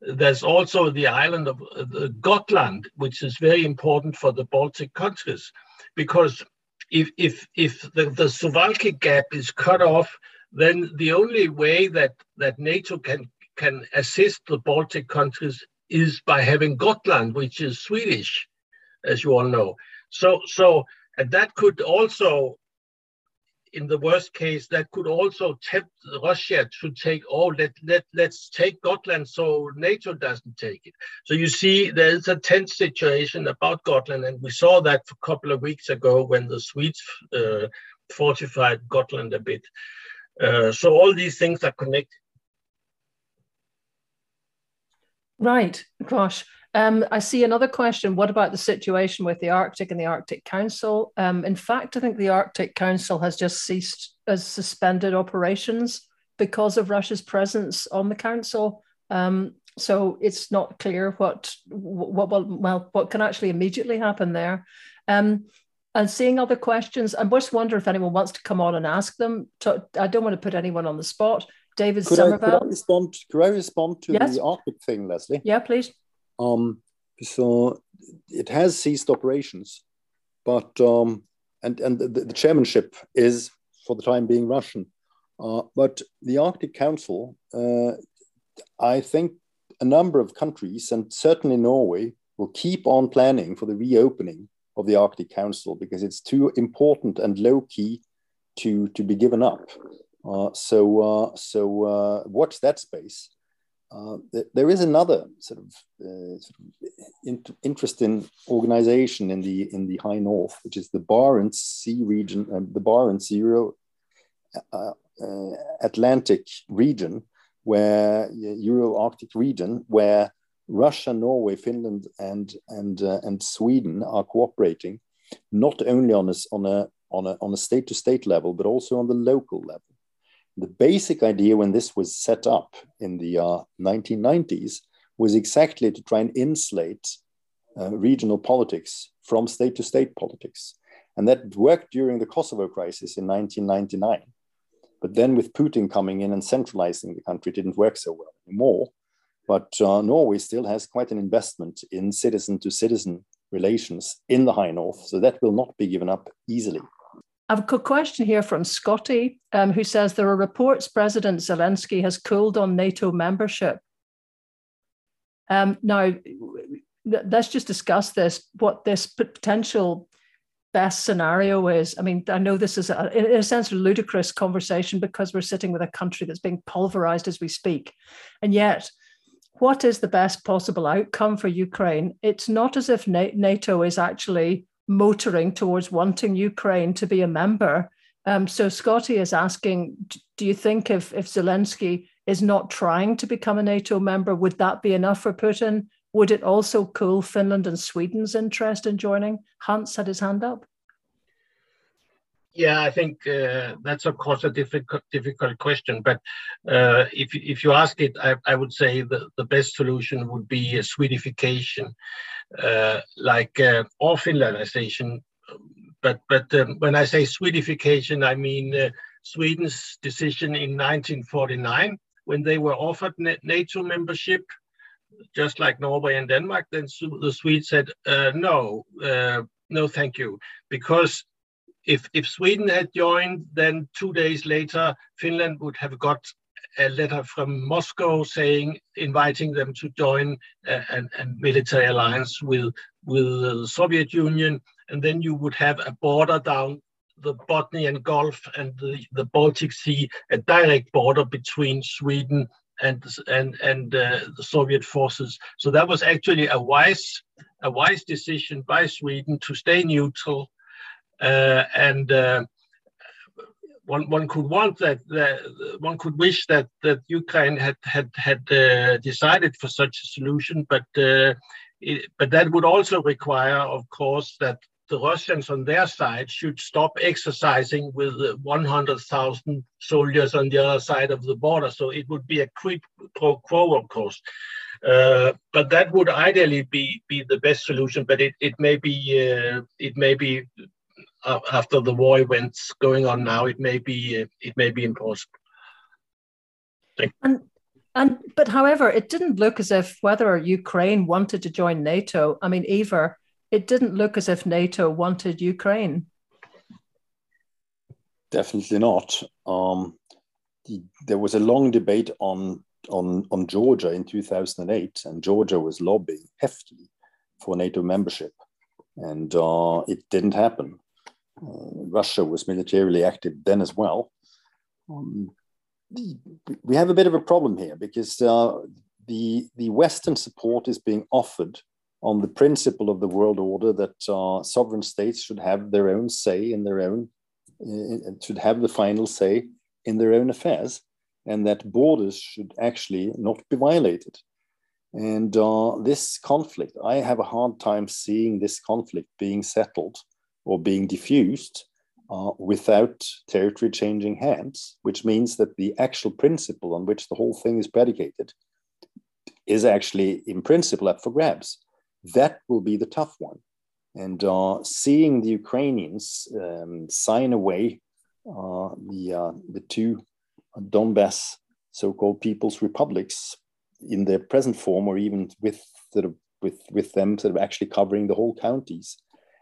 Speaker 2: There's also the island of uh, Gotland, which is very important for the Baltic countries, because if if if the, the Gap is cut off, then the only way that that NATO can can assist the Baltic countries is by having Gotland, which is Swedish, as you all know. So, so and that could also, in the worst case, that could also tempt Russia to take, oh, let, let, let's take Gotland so NATO doesn't take it. So you see, there is a tense situation about Gotland, and we saw that a couple of weeks ago when the Swedes uh, fortified Gotland a bit. Uh, so all these things are connected.
Speaker 1: Right, gosh. Um, I see another question. What about the situation with the Arctic and the Arctic Council? Um, in fact, I think the Arctic Council has just ceased, has suspended operations because of Russia's presence on the council. Um, so it's not clear what what well, well what can actually immediately happen there. Um, and seeing other questions, I just wonder if anyone wants to come on and ask them. I don't want to put anyone on the spot. David
Speaker 3: could
Speaker 1: Somerville.
Speaker 3: I, could I respond? Could I respond to yes? the Arctic thing, Lesley?
Speaker 1: Yeah, please.
Speaker 3: Um, so it has ceased operations, but um, and and the, the, chairmanship is for the time being Russian. Uh, but the Arctic Council, uh, I think, a number of countries and certainly Norway will keep on planning for the reopening of the Arctic Council because it's too important and low key to to be given up. Uh, so uh, so uh, watch that space. Uh, th there is another sort of, uh, sort of in interesting organization in the in the high north, which is the Barents Sea region, the Barents Euro Atlantic region, where Euro Arctic region, where Russia, Norway, Finland, and and and Sweden are cooperating, not only on a on a on a on a state to state level, but also on the local level. The basic idea when this was set up in the uh, 1990s was exactly to try and insulate uh, regional politics from state to state politics. And that worked during the Kosovo crisis in 1999. But then, with Putin coming in and centralizing the country, didn't work so well anymore. But uh, Norway still has quite an investment in citizen to citizen relations in the high north. So that will not be given up easily.
Speaker 1: I have a question here from Scotty, um, who says there are reports President Zelensky has cooled on NATO membership. Um, now, let's just discuss this. What this potential best scenario is. I mean, I know this is, a, in a sense, a ludicrous conversation because we're sitting with a country that's being pulverized as we speak, and yet. What is the best possible outcome for Ukraine? It's not as if NATO is actually motoring towards wanting Ukraine to be a member. Um, so Scotty is asking, do you think if, if Zelensky is not trying to become a NATO member, would that be enough for Putin? Would it also cool Finland and Sweden's interest in joining? Hans had his hand up.
Speaker 2: Yeah, I think uh, that's of course a difficult difficult question. But uh, if if you ask it, I, I would say the, the best solution would be a Swedification, uh, like uh, or Finlandization. But but um, when I say Swedification, I mean uh, Sweden's decision in 1949 when they were offered NATO membership, just like Norway and Denmark. Then the Swedes said uh, no, no, thank you, because if if Sweden had joined, then two days later Finland would have got a letter from Moscow saying inviting them to join a, a, a military alliance with with the Soviet Union, and then you would have a border down the Bothnian Gulf and the, the Baltic Sea, a direct border between Sweden and and and uh, the Soviet forces. So that was actually a wise a wise decision by Sweden to stay neutral and uh, one one could want that, that one could wish that that Ukraine had had had uh, decided for such a solution, but it, but that would also require, of course, that the Russians on their side should stop exercising with 100,000 soldiers on the other side of the border. So it would be a quid pro quo, of course. Uh, but that would ideally be be the best solution. But it, it may be uh, it may be after the war events going on now, it may be it may be impossible.
Speaker 1: And and but however, it didn't look as if whether Ukraine wanted to join NATO. I mean, either it didn't look as if NATO wanted Ukraine.
Speaker 3: Definitely not. Um, the, there was a long debate on on, on Georgia in 2008, and Georgia was lobbying heftily for NATO membership, and uh, it didn't happen. Uh, Russia was militarily active then as well. Um, we have a bit of a problem here because uh, the, the Western support is being offered on the principle of the world order that uh, sovereign states should have their own say in their own, uh, should have the final say in their own affairs, and that borders should actually not be violated. And uh, this conflict, I have a hard time seeing this conflict being settled or being diffused uh, without territory changing hands, which means that the actual principle on which the whole thing is predicated is actually, in principle, up for grabs. That will be the tough one. And uh, seeing the Ukrainians um, sign away uh, the, uh, the two Donbass so called people's republics in their present form, or even with, sort of, with, with them sort of actually covering the whole counties.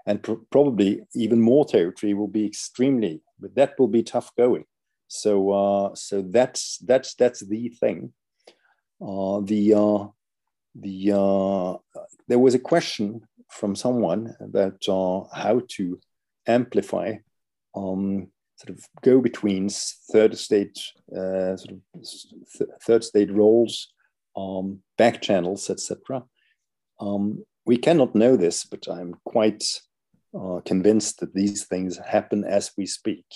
Speaker 3: And pr- probably even more territory will be extremely, but that will be tough going. So, uh, so that's that's that's the thing. Uh, the uh, the uh, there was a question from someone about uh, how to amplify um, sort of go betweens third state uh, sort of th- third state roles um, back channels etc um, we cannot know this but i'm quite uh, convinced that these things happen as we speak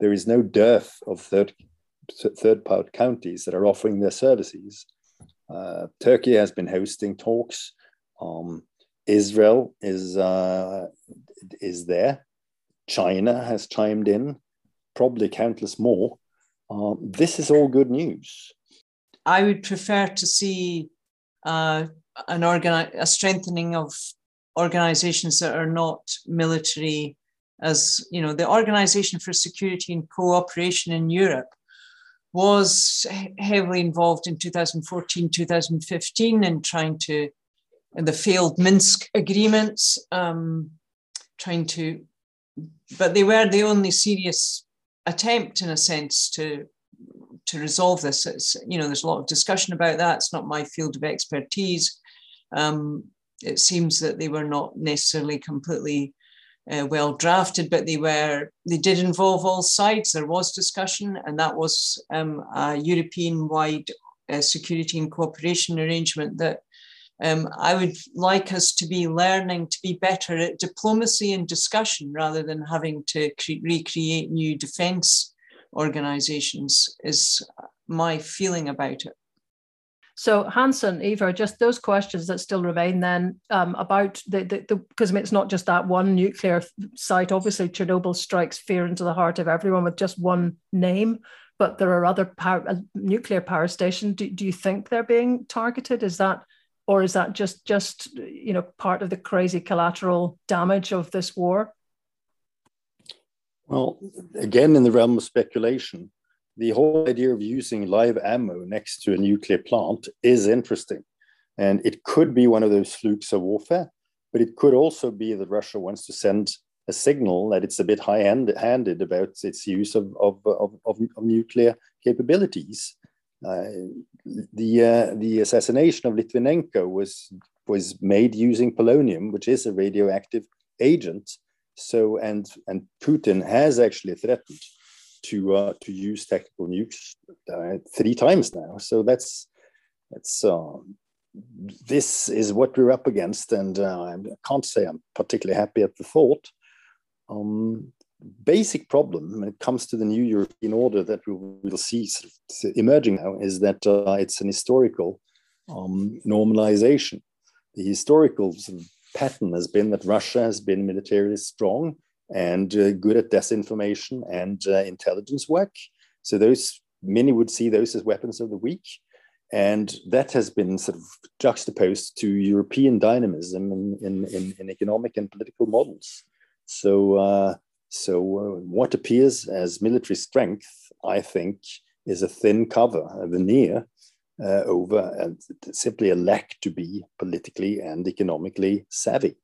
Speaker 3: there is no dearth of third third part counties that are offering their services uh, Turkey has been hosting talks. Um, Israel is uh, is there. China has chimed in. Probably countless more. Uh, this is all good news.
Speaker 5: I would prefer to see uh, an organi- a strengthening of organizations that are not military, as you know, the Organization for Security and Cooperation in Europe was heavily involved in 2014, 2015 in trying to, in the failed Minsk agreements, um, trying to, but they were the only serious attempt in a sense to to resolve this. It's, you know, there's a lot of discussion about that. It's not my field of expertise. Um, it seems that they were not necessarily completely uh, well drafted, but they were they did involve all sides. There was discussion, and that was um, a European-wide uh, security and cooperation arrangement that um, I would like us to be learning to be better at diplomacy and discussion rather than having to cre- recreate new defence organisations. Is my feeling about it.
Speaker 1: So Hanson, Iver, just those questions that still remain then um, about the the because I mean, it's not just that one nuclear site. Obviously, Chernobyl strikes fear into the heart of everyone with just one name, but there are other power, uh, nuclear power stations. Do, do you think they're being targeted? Is that or is that just just you know part of the crazy collateral damage of this war?
Speaker 3: Well, again, in the realm of speculation, the whole idea of using live ammo next to a nuclear plant is interesting. And it could be one of those flukes of warfare, but it could also be that Russia wants to send a signal that it's a bit high handed about its use of, of, of, of, nuclear capabilities. Uh, the, uh, the assassination of Litvinenko was, was made using polonium, which is a radioactive agent. So, and, and Putin has actually threatened to uh, to use tactical nukes uh, three times now. So that's that's uh, this is what we're up against, and uh, I can't say I'm particularly happy at the thought. Um, basic problem when it comes to the new European order that we will see emerging now is that uh, it's an historical um, normalization. The historical pattern has been that Russia has been militarily strong and uh, good at disinformation and uh, intelligence work. So those many would see those as weapons of the weak. And that has been sort of juxtaposed to European dynamism in, in, in, in economic and political models. So, uh, so uh, what appears as military strength, I think, is a thin cover, a veneer uh, over and simply a lack to be politically and economically savvy.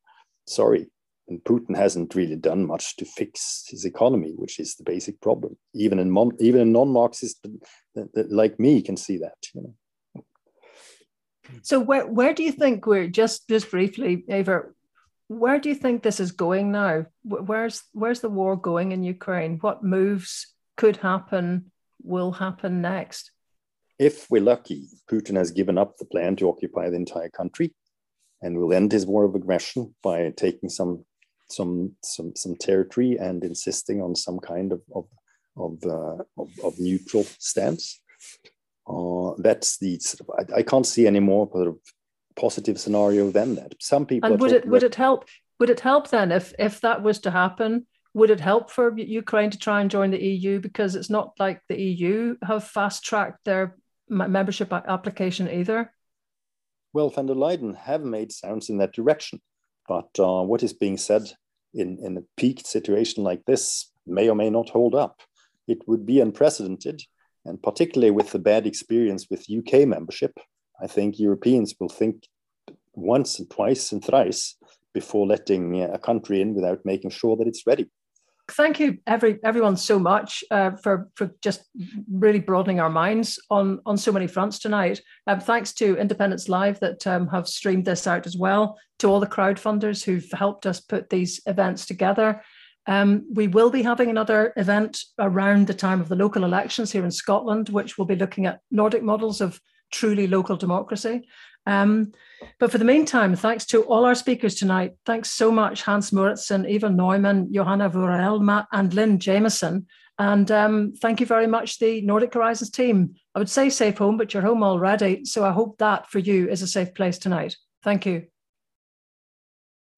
Speaker 3: Sorry, and Putin hasn't really done much to fix his economy, which is the basic problem. Even in mon- even a non-Marxist like me can see that. You know.
Speaker 1: So where where do you think we're just just briefly, Iver? Where do you think this is going now? Where's where's the war going in Ukraine? What moves could happen, will happen next?
Speaker 3: If we're lucky, Putin has given up the plan to occupy the entire country and will end his war of aggression by taking some some some some territory and insisting on some kind of of of, uh, of, of, neutral stance. Uh, that's the sort of, I, I, can't see any more sort of positive scenario than that. Some people
Speaker 1: and would it would it help would it help then if if that was to happen? Would it help for Ukraine to try and join the EU because it's not like the EU have fast tracked their membership application either?
Speaker 3: Well, van der Leyen have made sounds in that direction, but uh, what is being said in, in a peaked situation like this may or may not hold up. It would be unprecedented, and particularly with the bad experience with UK membership, I think Europeans will think once and twice and thrice before letting a country in without making sure that it's ready
Speaker 1: thank you every everyone so much uh, for for just really broadening our minds on on so many fronts tonight. Um, thanks to Independence Live that um, have streamed this out as well. To all the crowdfunders who've helped us put these events together. Um, we will be having another event around the time of the local elections here in Scotland, which will be looking at Nordic models of truly local democracy. Um, but for the meantime, thanks to all our speakers tonight. Thanks so much, Hans Mouritzen, Iver Neumann, Johanna Vuorelma, and Lynn Jamieson. And um, thank you very much, the Nordic Horizons team. I would say safe home, but you're home already. So I hope that for you is a safe place tonight. Thank you.